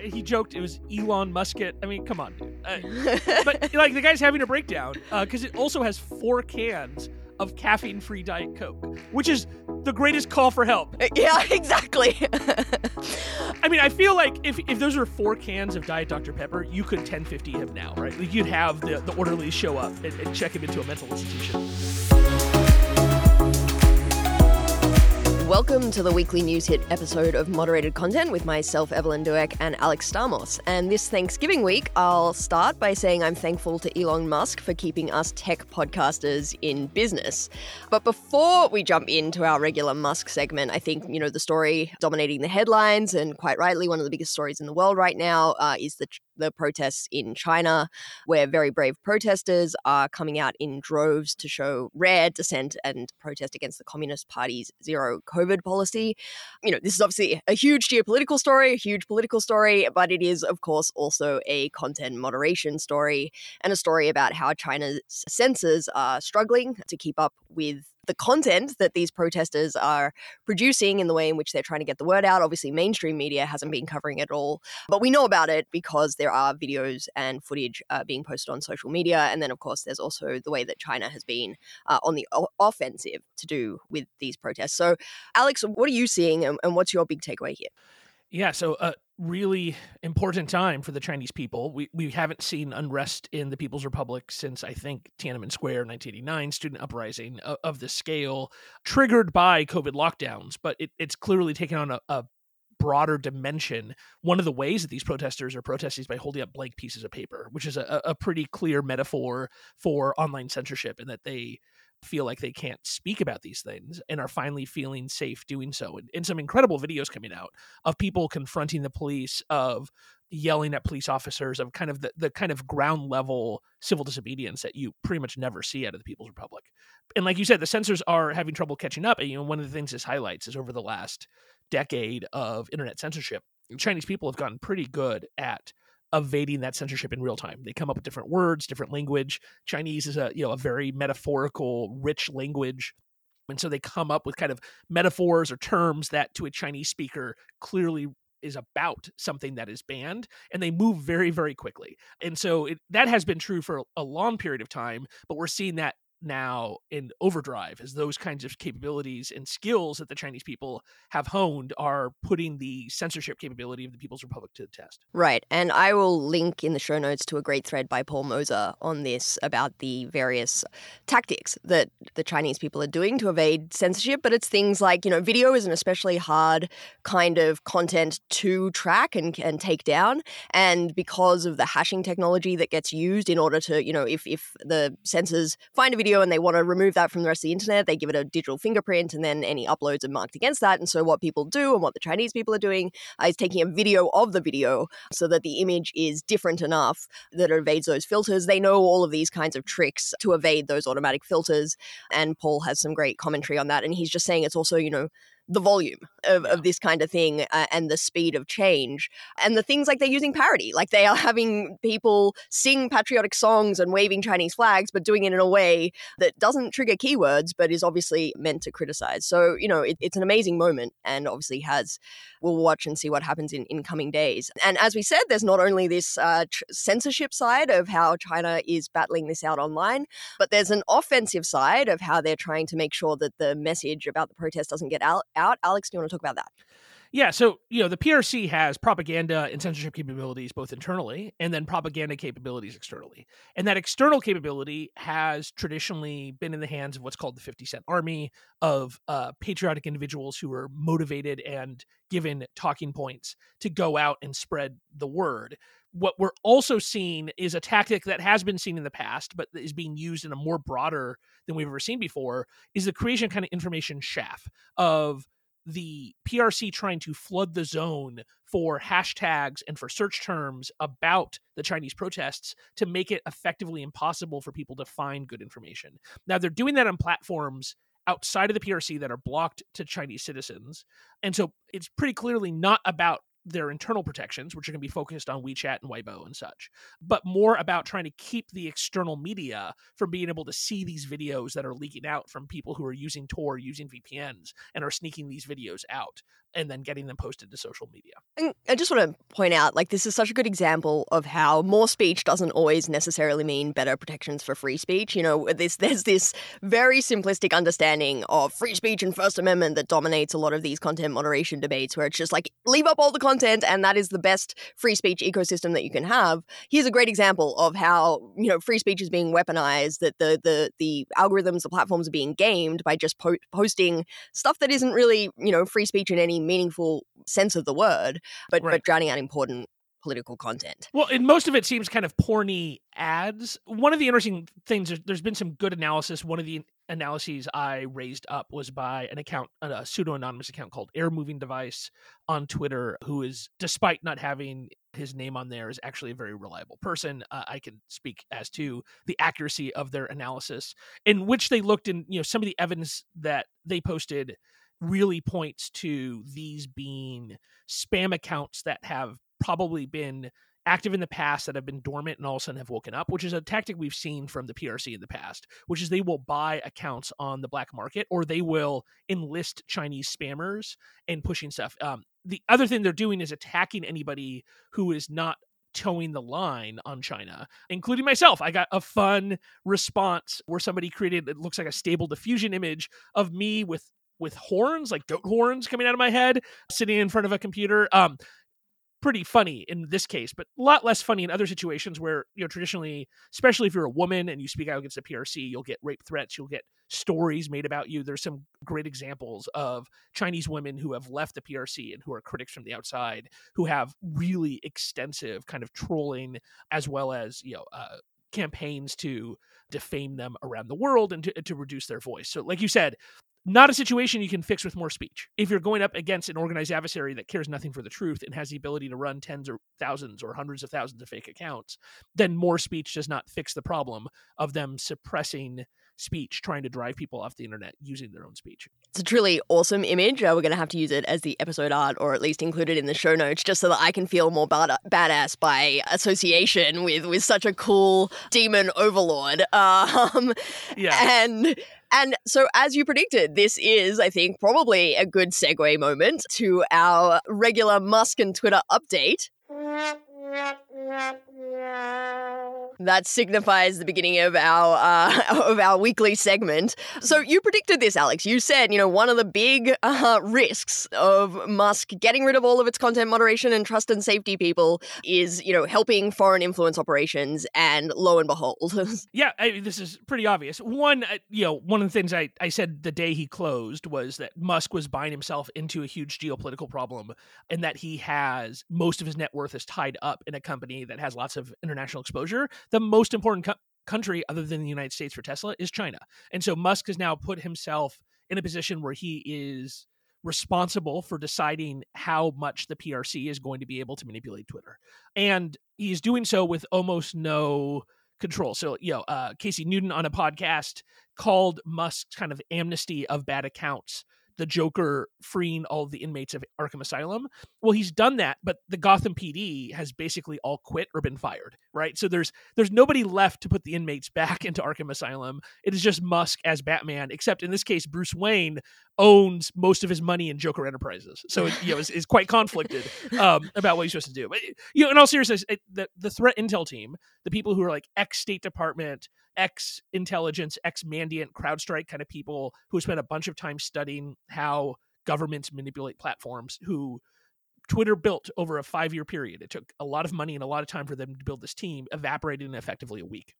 he joked it was Elon Musket. I mean, come on, dude. Uh, but like the guy's having a breakdown because uh, it also has four cans of caffeine-free Diet Coke, which is the greatest call for help. Yeah, exactly. I mean, I feel like if, if those were four cans of Diet Dr. Pepper, you could 1050 him now, right? Like you'd have the, the orderlies show up and, and check him into a mental institution. Welcome to the weekly news hit episode of Moderated Content with myself, Evelyn Douek, and Alex Stamos. And this Thanksgiving week, I'll start by saying I'm thankful to Elon Musk for keeping us tech podcasters in business. But before we jump into our regular Musk segment, I think, you know, the story dominating the headlines, and quite rightly, one of the biggest stories in the world right now uh, is the the protests in China, where very brave protesters are coming out in droves to show rare dissent and protest against the Communist Party's zero COVID policy. You know, this is obviously a huge geopolitical story, a huge political story, but it is, of course, also a content moderation story and a story about how China's censors are struggling to keep up with the content that these protesters are producing in the way in which they're trying to get the word out. Obviously, mainstream media hasn't been covering it all, but we know about it because there are videos and footage uh, being posted on social media. And then, of course, there's also the way that China has been uh, on the o- offensive to do with these protests. So, Alex, what are you seeing and, and what's your big takeaway here? Yeah, so uh, really important time for the Chinese people. We we haven't seen unrest in the People's Republic since I think Tiananmen Square 1989 student uprising of, of this scale triggered by COVID lockdowns, but it, it's clearly taken on a, a broader dimension. One of the ways that these protesters are protesting is by holding up blank pieces of paper, which is a, a pretty clear metaphor for online censorship and that they feel like they can't speak about these things and are finally feeling safe doing so. And, and, some incredible videos coming out of people confronting the police, of yelling at police officers, of kind of the, the kind of ground level civil disobedience that you pretty much never see out of the People's Republic. And like you said, the censors are having trouble catching up. And, you know, one of the things this highlights is over the last decade of internet censorship, Chinese people have gotten pretty good at evading that censorship in real time. They come up with different words, different language. Chinese is a you know a very metaphorical, rich language. And so they come up with kind of metaphors or terms that to a Chinese speaker clearly is about something that is banned and they move very very quickly and so it, that has been true for a long period of time but we're seeing that now in overdrive as those kinds of capabilities and skills that the Chinese people have honed are putting the censorship capability of the People's Republic to the test. Right. And I will link in the show notes to a great thread by Paul Mozur on this about the various tactics that the Chinese people are doing to evade censorship. But it's things like, you know, video is an especially hard kind of content to track and, and take down. And because of the hashing technology that gets used in order to, you know, if, if the censors find a video video and they want to remove that from the rest of the internet, they give it a digital fingerprint and then any uploads are marked against that. And so what people do and what the Chinese people are doing uh, is taking a video of the video so that the image is different enough that it evades those filters. They know all of these kinds of tricks to evade those automatic filters. And Paul has some great commentary on that. And he's just saying it's also, you know, the volume of, yeah. of this kind of thing uh, and the speed of change and the things like they're using parody like they are having people sing patriotic songs and waving chinese flags but doing it in a way that doesn't trigger keywords but is obviously meant to criticize so you know it, it's an amazing moment and obviously has we'll watch and see what happens in, in coming days and as we said there's not only this uh, tr- censorship side of how china is battling this out online but there's an offensive side of how they're trying to make sure that the message about the protest doesn't get out out. Alex, do you want to talk about that? Yeah, so you know the PRC has propaganda and censorship capabilities both internally and then propaganda capabilities externally. And that external capability has traditionally been in the hands of what's called the 50 Cent Army of uh, patriotic individuals who are motivated and given talking points to go out and spread the word. What we're also seeing is a tactic that has been seen in the past, but is being used in a more broader than we've ever seen before, is the creation of kind of information chaff of the PRC trying to flood the zone for hashtags and for search terms about the Chinese protests to make it effectively impossible for people to find good information. Now, they're doing that on platforms outside of the PRC that are blocked to Chinese citizens. And so it's pretty clearly not about their internal protections, which are going to be focused on WeChat and Weibo and such, but more about trying to keep the external media from being able to see these videos that are leaking out from people who are using Tor, using VPNs, and are sneaking these videos out. and then getting them posted to social media. And I just want to point out, like, this is such a good example of how more speech doesn't always necessarily mean better protections for free speech. You know, this, there's this very simplistic understanding of free speech and First Amendment that dominates a lot of these content moderation debates, where it's just like, leave up all the content, and that is the best free speech ecosystem that you can have. Here's a great example of how, you know, free speech is being weaponized, that the, the, the algorithms, the platforms are being gamed by just po- posting stuff that isn't really, you know, free speech in any meaningful sense of the word, but right. but drowning out important political content. Well, and most of it seems kind of porny ads. One of the interesting things, there's been some good analysis. One of the analyses I raised up was by an account, a pseudo anonymous account called Air Moving Device on Twitter, who is, despite not having his name on there, is actually a very reliable person. Uh, I can speak as to the accuracy of their analysis, in which they looked in, you know, some of the evidence that they posted really points to these being spam accounts that have probably been active in the past that have been dormant and all of a sudden have woken up, which is a tactic we've seen from the PRC in the past, which is they will buy accounts on the black market or they will enlist Chinese spammers and pushing stuff. Um, the other thing they're doing is attacking anybody who is not toeing the line on China, including myself. I got a fun response where somebody created it looks like a stable diffusion image of me with with horns, like goat horns coming out of my head, sitting in front of a computer. Um, pretty funny in this case, but a lot less funny in other situations where, you know, traditionally, especially if you're a woman and you speak out against the PRC, you'll get rape threats, you'll get stories made about you. There's some great examples of Chinese women who have left the PRC and who are critics from the outside who have really extensive kind of trolling as well as, you know, uh, campaigns to defame them around the world and to, to reduce their voice. So, like you said, not a situation you can fix with more speech. If you're going up against an organized adversary that cares nothing for the truth and has the ability to run tens or thousands or hundreds of thousands of fake accounts, then more speech does not fix the problem of them suppressing speech, trying to drive people off the internet using their own speech. It's a truly awesome image. Uh, we're going to have to use it as the episode art or at least include it in the show notes just so that I can feel more bad- badass by association with, with such a cool demon overlord. Um, yeah. And and so, as you predicted, this is, I think, probably a good segue moment to our regular Musk and Twitter update that signifies the beginning of our uh, of our weekly segment. So you predicted this, Alex. You said you know one of the big uh, risks of Musk getting rid of all of its content moderation and trust and safety people is you know helping foreign influence operations. And lo and behold, yeah, I this is pretty obvious. One, uh, you know, one of the things I I said the day he closed was that Musk was buying himself into a huge geopolitical problem, and that he has most of his net worth is tied up in a company that has lots of international exposure the most important co- country other than the United States for Tesla is China. And so Musk has now put himself in a position where he is responsible for deciding how much the PRC is going to be able to manipulate Twitter. And he's doing so with almost no control. So, you know, uh, Casey Newton on a podcast called Musk's kind of amnesty of bad accounts the Joker freeing all the inmates of Arkham Asylum. Well, he's done that, but the Gotham PD has basically all quit or been fired, right? So there's there's nobody left to put the inmates back into Arkham Asylum. It is just Musk as Batman, except in this case, Bruce Wayne owns most of his money in Joker Enterprises, so it, you know is, is quite conflicted um, about what he's supposed to do. But you know, in all seriousness, it, the the threat intel team, the people who are like ex State Department ex intelligence, ex Mandiant, CrowdStrike kind of people who spent a bunch of time studying how governments manipulate platforms who Twitter built over a five year period. It took a lot of money and a lot of time for them to build this team, evaporated in effectively a week.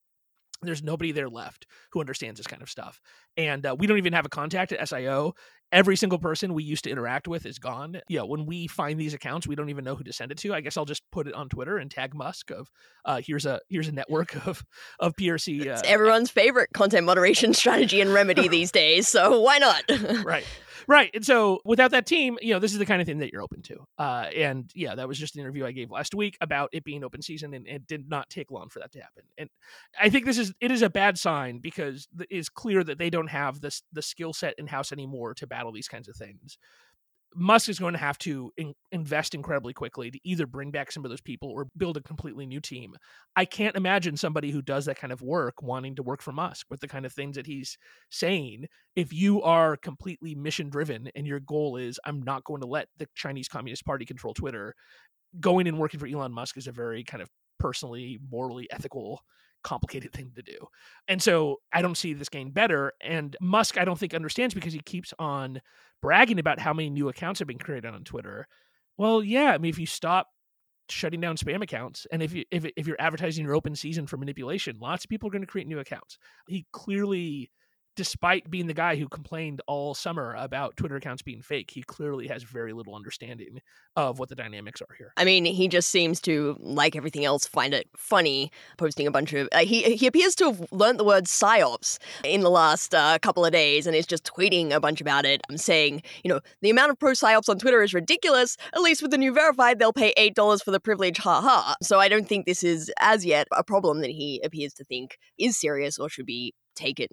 There's nobody there left who understands this kind of stuff. And uh, we don't even have a contact at SIO. Every single person we used to interact with is gone. Yeah, when we find these accounts, we don't even know who to send it to. I guess I'll just put it on Twitter and tag Musk of uh, here's a here's a network of of PRC. Uh, it's everyone's favorite content moderation strategy and remedy these days. So why not? right. Right. And so without that team, you know, this is the kind of thing that you're open to. Uh, and yeah, that was just an interview I gave last week about it being open season, and it did not take long for that to happen. And I think this is it is a bad sign because it is clear that they don't have this the skill set in house anymore to battle these kinds of things. Musk is going to have to in- invest incredibly quickly to either bring back some of those people or build a completely new team. I can't imagine somebody who does that kind of work wanting to work for Musk with the kind of things that he's saying. If you are completely mission driven and your goal is, I'm not going to let the Chinese Communist Party control Twitter, going and working for Elon Musk is a very kind of personally, morally, ethical complicated thing to do. And so I don't see this getting better. And Musk, I don't think understands because he keeps on bragging about how many new accounts have been created on Twitter. Well, yeah, I mean, if you stop shutting down spam accounts and if you if, if you're advertising your open season for manipulation lots of people are going to create new accounts he clearly despite being the guy who complained all summer about Twitter accounts being fake, he clearly has very little understanding of what the dynamics are here. I mean, he just seems to, like everything else, find it funny posting a bunch of. Uh, he he appears to have learned the word psyops in the last uh, couple of days, and is just tweeting a bunch about it, I'm saying, you know, the amount of pro psyops on Twitter is ridiculous. At least with the new verified, they'll pay eight dollars for the privilege. Ha ha. So I don't think this is as yet a problem that he appears to think is serious or should be taken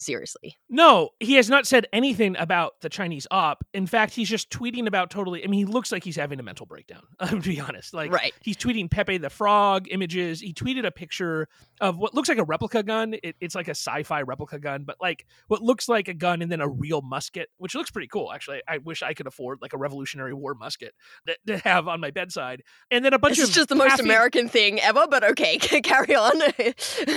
seriously. No, he has not said anything about the Chinese op. In fact, he's just tweeting about totally. I mean, he looks like he's having a mental breakdown. to be honest, like right. he's tweeting Pepe the Frog images. He tweeted a picture of what looks like a replica gun. It, it's like a sci-fi replica gun, but like what looks like a gun and then a real musket, which looks pretty cool. Actually, I wish I could afford like a Revolutionary War musket that, to have on my bedside. And then a bunch this of just the most American thing ever. But okay, carry on.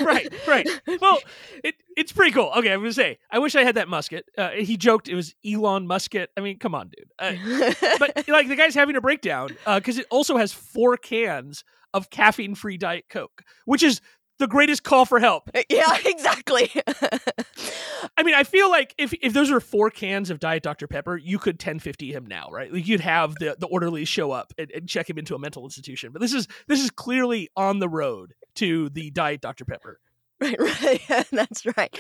right, right. Well, it it's pretty cool. Okay, I'm gonna say I wish I had that musket. Uh, he joked it was Elon Musket. I mean, come on, dude. Uh, but like the guy's having a breakdown because uh, it also has four cans of caffeine-free Diet Coke, which is the greatest call for help. Yeah, exactly. I mean, I feel like if if those are four cans of Diet Dr. Pepper, you could 1050 him now, right? Like you'd have the, the orderlies show up and, and check him into a mental institution. But this is this is clearly on the road to the Diet Dr. Pepper. Right, right. That's right.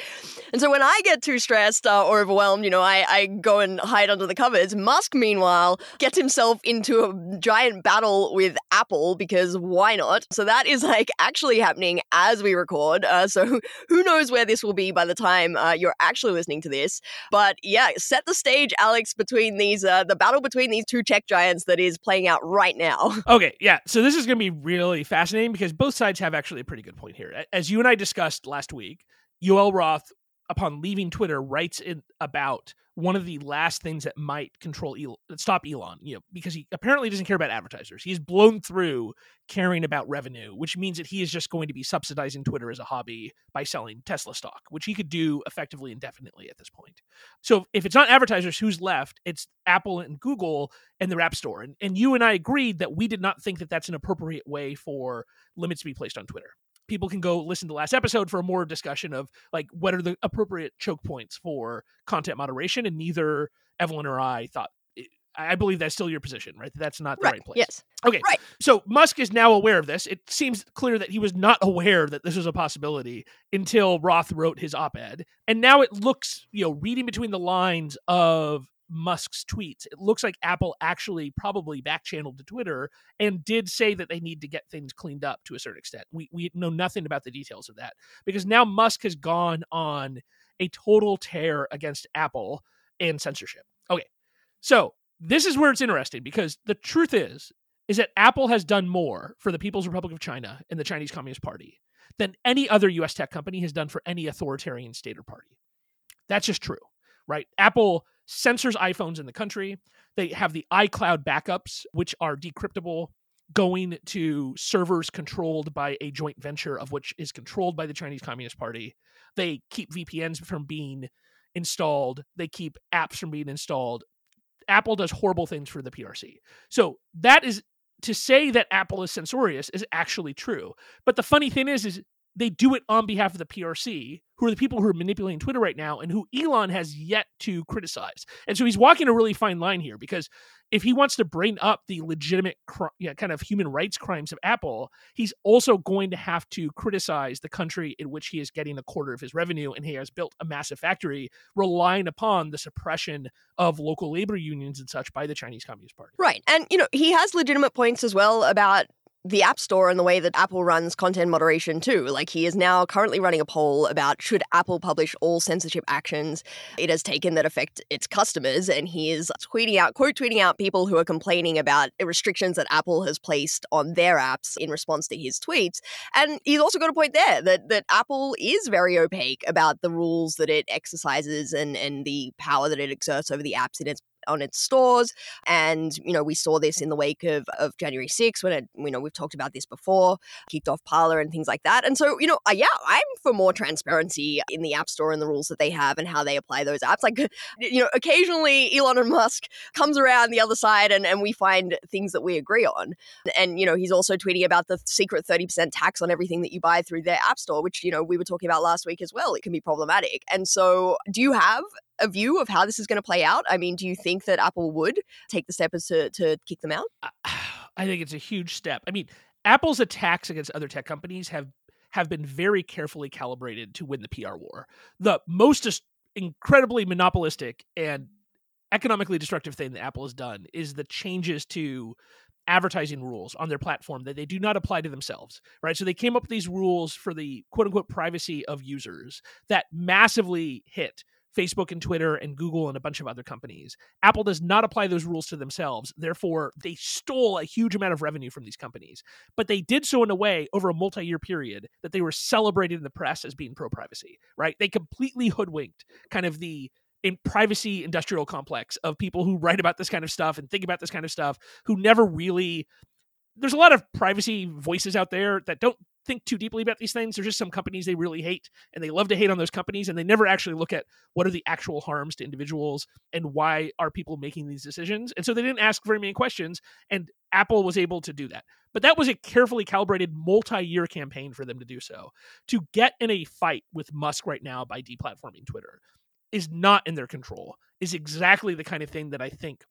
And so when I get too stressed uh, or overwhelmed, you know, I, I go and hide under the covers. Musk, meanwhile, gets himself into a giant battle with Apple because why not? So that is like actually happening as we record. Uh, so who knows where this will be by the time uh, you're actually listening to this. But yeah, set the stage, Alex, between these, uh, the battle between these two tech giants that is playing out right now. Okay, yeah. So this is going to be really fascinating because both sides have actually a pretty good point here. As you and I discussed, last week, Yoel Roth, upon leaving Twitter, writes in about one of the last things that might control Elon, stop Elon, you know, because he apparently doesn't care about advertisers. He's blown through caring about revenue, which means that he is just going to be subsidizing Twitter as a hobby by selling Tesla stock, which he could do effectively indefinitely at this point. So if it's not advertisers, who's left? It's Apple and Google and their App Store. And, and you and I agreed that we did not think that that's an appropriate way for limits to be placed on Twitter people can go listen to last episode for more discussion of like what are the appropriate choke points for content moderation and neither evelyn or i thought eh, I believe that's still your position, right? That's not the right, right place. Yes. Okay. Right. So Musk is now aware of this. It seems clear that he was not aware that this was a possibility until Roth wrote his op-ed. And now it looks, you know, reading between the lines of Musk's tweets. It looks like Apple actually probably backchanneled to Twitter and did say that they need to get things cleaned up to a certain extent. We we know nothing about the details of that because now Musk has gone on a total tear against Apple and censorship. Okay. So, this is where it's interesting because the truth is is that Apple has done more for the People's Republic of China and the Chinese Communist Party than any other US tech company has done for any authoritarian state or party. That's just true, right? Apple censors iPhones in the country. They have the iCloud backups, which are decryptable, going to servers controlled by a joint venture of which is controlled by the Chinese Communist Party. They keep VPNs from being installed, they keep apps from being installed. Apple does horrible things for the PRC. So that is to say that Apple is censorious is actually true. But the funny thing is is they do it on behalf of the PRC, who are the people who are manipulating Twitter right now and who Elon has yet to criticize. And so he's walking a really fine line here because if he wants to bring up the legitimate yeah, kind of human rights crimes of Apple, he's also going to have to criticize the country in which he is getting a quarter of his revenue and he has built a massive factory relying upon the suppression of local labor unions and such by the Chinese Communist Party. Right. And, you know, he has legitimate points as well about the App Store and the way that Apple runs content moderation too. Like he is now currently running a poll about should Apple publish all censorship actions it has taken that affect its customers, and he is tweeting out, quote tweeting out people who are complaining about restrictions that Apple has placed on their apps in response to his tweets. And he's also got a point there that that Apple is very opaque about the rules that it exercises and and the power that it exerts over the apps in its on its stores. And, you know, we saw this in the wake of, of January 6th when it, you know, we've talked about this before, kicked off Parler and things like that. And so, you know, uh, yeah, I'm for more transparency in the App Store and the rules that they have and how they apply those apps. Like, you know, occasionally Elon Musk comes around the other side and, and we find things that we agree on. And, you know, he's also tweeting about the secret 30% tax on everything that you buy through their App Store, which, you know, we were talking about last week as well. It can be problematic. And so, do you have a view of how this is going to play out? I mean, do you think that Apple would take the steps to to kick them out? I think it's a huge step. I mean, Apple's attacks against other tech companies have have been very carefully calibrated to win the PR war. The most incredibly monopolistic and economically destructive thing that Apple has done is the changes to advertising rules on their platform that they do not apply to themselves, right? So they came up with these rules for the quote unquote privacy of users that massively hit Facebook and Twitter and Google and a bunch of other companies. Apple does not apply those rules to themselves. Therefore, they stole a huge amount of revenue from these companies. But they did so in a way over a multi year period that they were celebrated in the press as being pro privacy, right? They completely hoodwinked kind of the in privacy industrial complex of people who write about this kind of stuff and think about this kind of stuff who never really there's a lot of privacy voices out there that don't think too deeply about these things. There's just some companies they really hate and they love to hate on those companies and they never actually look at what are the actual harms to individuals and why are people making these decisions. And so they didn't ask very many questions and Apple was able to do that. But that was a carefully calibrated multi-year campaign for them to do so. To get in a fight with Musk right now by deplatforming Twitter is not in their control. Is exactly the kind of thing that I think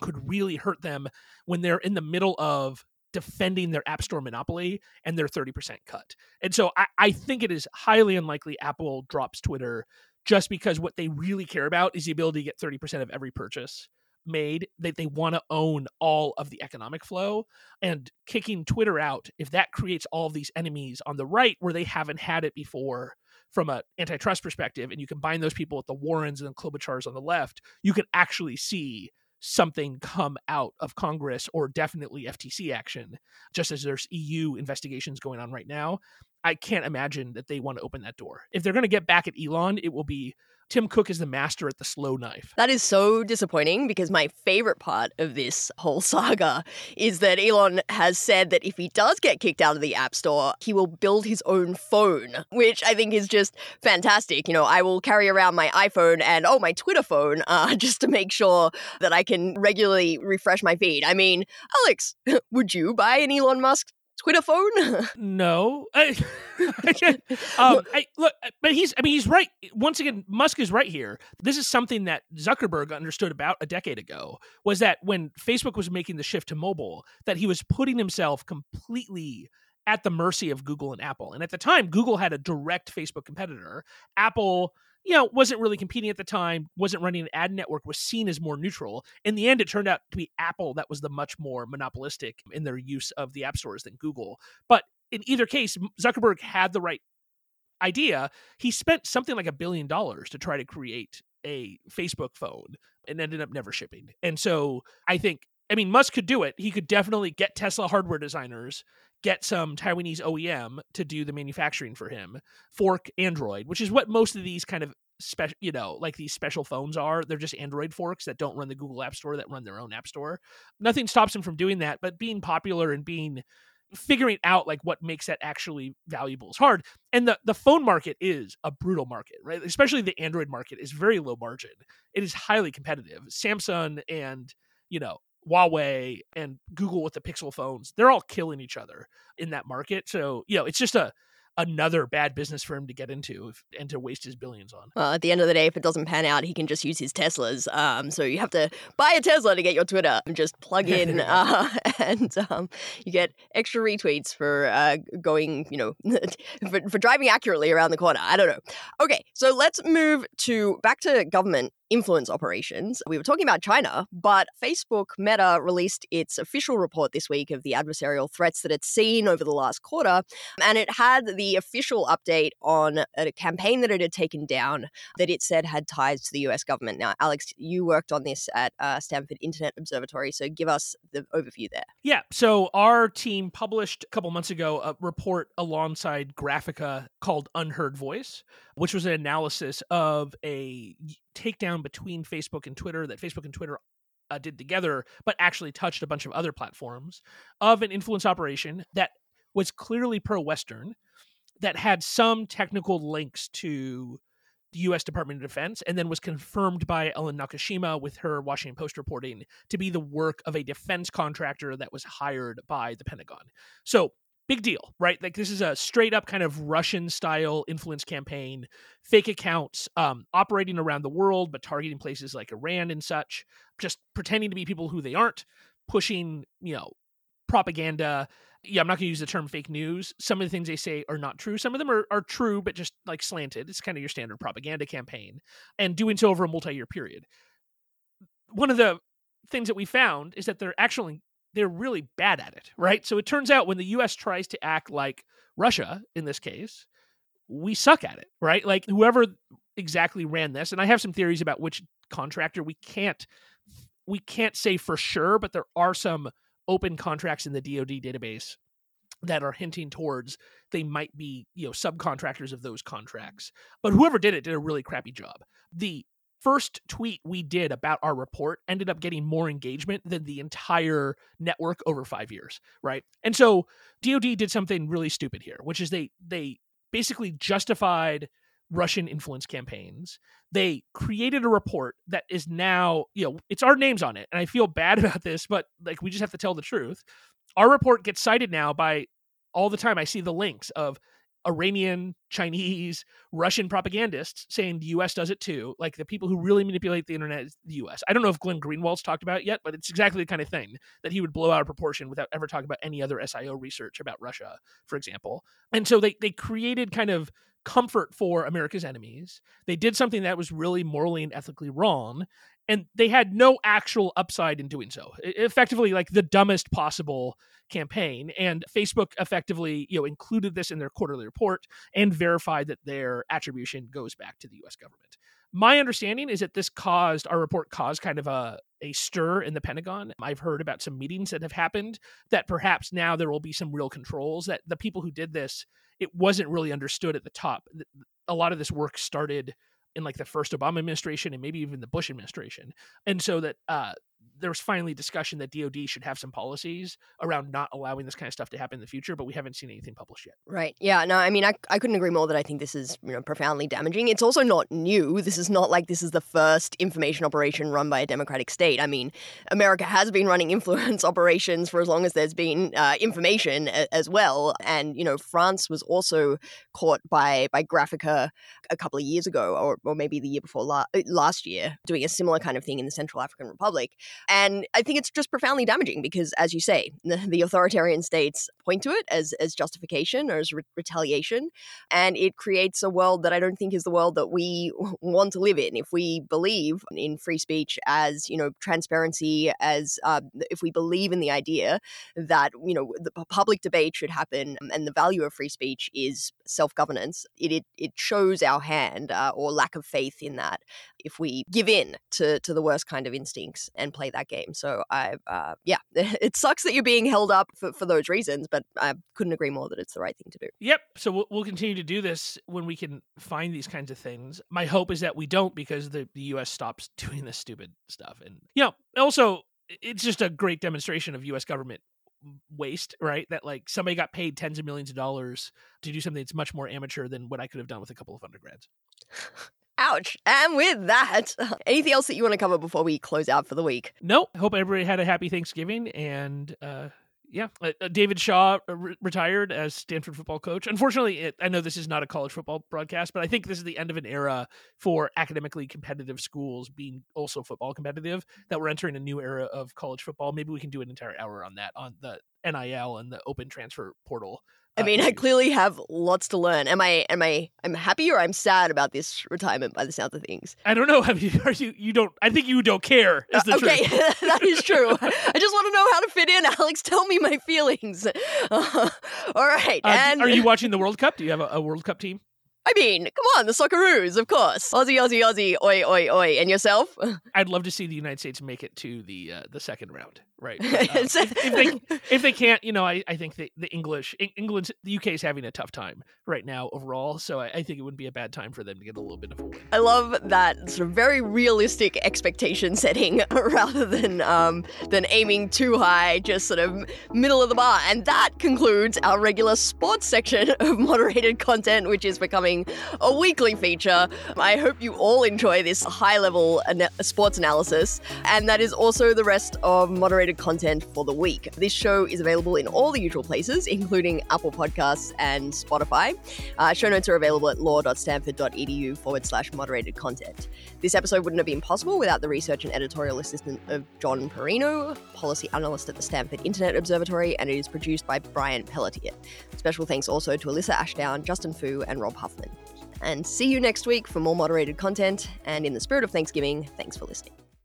could really hurt them when they're in the middle of defending their App Store monopoly and their 30% cut. And so I, I think it is highly unlikely Apple drops Twitter just because what they really care about is the ability to get 30% of every purchase made that they want to own all of the economic flow and kicking twitter out if that creates all these enemies on the right where they haven't had it before from an antitrust perspective and you combine those people with the warrens and the klobuchars on the left you can actually see something come out of Congress or definitely FTC action, just as there's EU investigations going on right now. I can't imagine that they want to open that door. If they're going to get back at Elon, it will be Tim Cook is the master at the slow knife. That is so disappointing because my favorite part of this whole saga is that Elon has said that if he does get kicked out of the App Store, he will build his own phone, which I think is just fantastic. You know, I will carry around my iPhone and, oh, my Twitter phone uh, just to make sure that I can regularly refresh my feed. I mean, Alex, would you buy an Elon Musk Twitter phone? no. I, um, I, look, but he's, I mean, he's right. Once again, Musk is right here. This is something that Zuckerberg understood about a decade ago was that when Facebook was making the shift to mobile, that he was putting himself completely at the mercy of Google and Apple. And at the time, Google had a direct Facebook competitor. Apple you know, wasn't really competing at the time, wasn't running an ad network, was seen as more neutral. In the end, it turned out to be Apple that was the much more monopolistic in their use of the app stores than Google. But in either case, Zuckerberg had the right idea. He spent something like a billion dollars to try to create a Facebook phone and ended up never shipping. And so I think I mean, Musk could do it. He could definitely get Tesla hardware designers get some Taiwanese OEM to do the manufacturing for him, fork Android, which is what most of these kind of special, you know, like these special phones are. They're just Android forks that don't run the Google App Store, that run their own App Store. Nothing stops him from doing that, but being popular and being figuring out like what makes that actually valuable is hard and the the phone market is a brutal market right especially the android market is very low margin it is highly competitive samsung and you know Huawei and Google with the Pixel phones, they're all killing each other in that market. So, you know, it's just a another bad business for him to get into and to waste his billions on. Well, at the end of the day, if it doesn't pan out, he can just use his Teslas. Um, so you have to buy a Tesla to get your Twitter and just plug in, uh, and um, you get extra retweets for uh, going, you know, for, for driving accurately around the corner. I don't know. Okay, so let's move to back to government influence operations. We were talking about China, but Facebook Meta released its official report this week of the adversarial threats that it's seen over the last quarter. And it had the official update on a campaign that it had taken down that it said had ties to the US government. Now, Alex, you worked on this at uh, Stanford Internet Observatory, so give us the overview there. Yeah. So our team published a couple months ago a report alongside Graphika called Unheard Voice, which was an analysis of a takedown between Facebook and Twitter that Facebook and Twitter uh, did together, but actually touched a bunch of other platforms of an influence operation that was clearly pro Western, that had some technical links to the U.S. Department of Defense, and then was confirmed by Ellen Nakashima with her Washington Post reporting to be the work of a defense contractor that was hired by the Pentagon. So big deal, right? Like this is a straight up kind of Russian style influence campaign, fake accounts um, operating around the world, but targeting places like Iran and such, just pretending to be people who they aren't, pushing, you know, propaganda. Yeah, I'm not going to use the term fake news. Some of the things they say are not true. Some of them are, are true, but just like slanted. It's kind of your standard propaganda campaign and doing so over a multi year period. One of the things that we found is that they're actually they're really bad at it, right? So it turns out when the US tries to act like Russia in this case, we suck at it, right? Like whoever exactly ran this, and I have some theories about which contractor we can't we can't say for sure, but there are some open contracts in the DoD database that are hinting towards they might be, you know, subcontractors of those contracts. But whoever did it did a really crappy job. The first tweet we did about our report ended up getting more engagement than the entire network over 5 years, right? And so DoD did something really stupid here, which is they they basically justified Russian influence campaigns. They created a report that is now, you know, it's our names on it. And I feel bad about this, but like we just have to tell the truth. Our report gets cited now by all the time I see the links of Iranian, Chinese, Russian propagandists saying the US does it too. Like the people who really manipulate the internet is the US. I don't know if Glenn Greenwald's talked about yet, but it's exactly the kind of thing that he would blow out of proportion without ever talking about any other SIO research about Russia, for example. And so they they created kind of comfort for America's enemies. They did something that was really morally and ethically wrong and they had no actual upside in doing so. Effectively like the dumbest possible campaign and facebook effectively you know included this in their quarterly report and verified that their attribution goes back to the us government. My understanding is that this caused our report caused kind of a a stir in the pentagon. I've heard about some meetings that have happened that perhaps now there will be some real controls that the people who did this it wasn't really understood at the top. A lot of this work started in like the first Obama administration and maybe even the Bush administration. And so that uh, there was finally discussion that DoD should have some policies around not allowing this kind of stuff to happen in the future, but we haven't seen anything published yet. Right. Yeah. No, I mean, I, I couldn't agree more that I think this is you know profoundly damaging. It's also not new. This is not like this is the first information operation run by a democratic state. I mean, America has been running influence operations for as long as there's been uh, information a, as well. And you know, France was also caught by by Graphika a couple of years ago, or, or maybe the year before la- last year, doing a similar kind of thing in the Central African Republic. And I think it's just profoundly damaging because, as you say, the, authoritarian states point to it as, as justification or as re- retaliation. And it creates a world that I don't think is the world that we want to live in. If we believe in free speech as, you know, transparency, as uh, if we believe in the idea that, you know, the public debate should happen and the value of free speech is self governance, it, it, it shows our hand uh, or lack of faith in that if we give in to, to the worst kind of instincts and play that game. So I, uh, yeah, it sucks that you're being held up for, for those reasons, but I couldn't agree more that it's the right thing to do. Yep. So we'll, we'll continue to do this when we can find these kinds of things. My hope is that we don't because the, the U.S. stops doing this stupid stuff. And, you know, also, it's just a great demonstration of U.S. government waste, right? That like somebody got paid tens of millions of dollars to do something that's much more amateur than what I could have done with a couple of undergrads. Ouch. And with that, anything else that you want to cover before we close out for the week? No. Hope everybody had a happy Thanksgiving and uh yeah, uh, uh David Shaw uh, re- retired as Stanford football coach. Unfortunately, it, I know this is not a college football broadcast, but I think this is the end of an era for academically competitive schools being also football competitive. That we're entering a new era of college football. Maybe we can do an entire hour on that on the NIL and the open transfer portal I mean, I clearly have lots to learn. Am I? Am I? I'm happy or I'm sad about this retirement. By the sound of things, I don't know. I mean, are you? You don't. I think you don't care. Is the Uh, okay, truth. that is true. I just want to know how to fit in. Alex, tell me my feelings. all right, Uh, and are you watching the World Cup? Do you have a, a World Cup team? I mean, come on, the Socceroos, of course. Aussie, Aussie, Aussie, oi, oi, oi, and yourself? I'd love to see the United States make it to the uh, the second round. Right. Um, if, if they if they can't, you know, I, I think the, the English Eng- England the UK is having a tough time right now overall. So I, I think it would be a bad time for them to get a little bit of a win. I love that sort of very realistic expectation setting rather than um, than aiming too high, just sort of middle of the bar. And that concludes our regular sports section of moderated content, which is becoming a weekly feature. I hope you all enjoy this high level ana- sports analysis, and that is also the rest of moderated content for the week. This show is available in all the usual places, including Apple Podcasts and Spotify. Uh, show notes are available at law.stanford.edu forward slash moderated content. This episode wouldn't have been possible without the research and editorial assistant of John Perrino, policy analyst at the Stanford Internet Observatory, and it is produced by Brian Pelletier. Special thanks also to Alyssa Ashdown, Justin Fu, and Rob Huffman. And see you next week for more moderated content. And in the spirit of Thanksgiving, thanks for listening.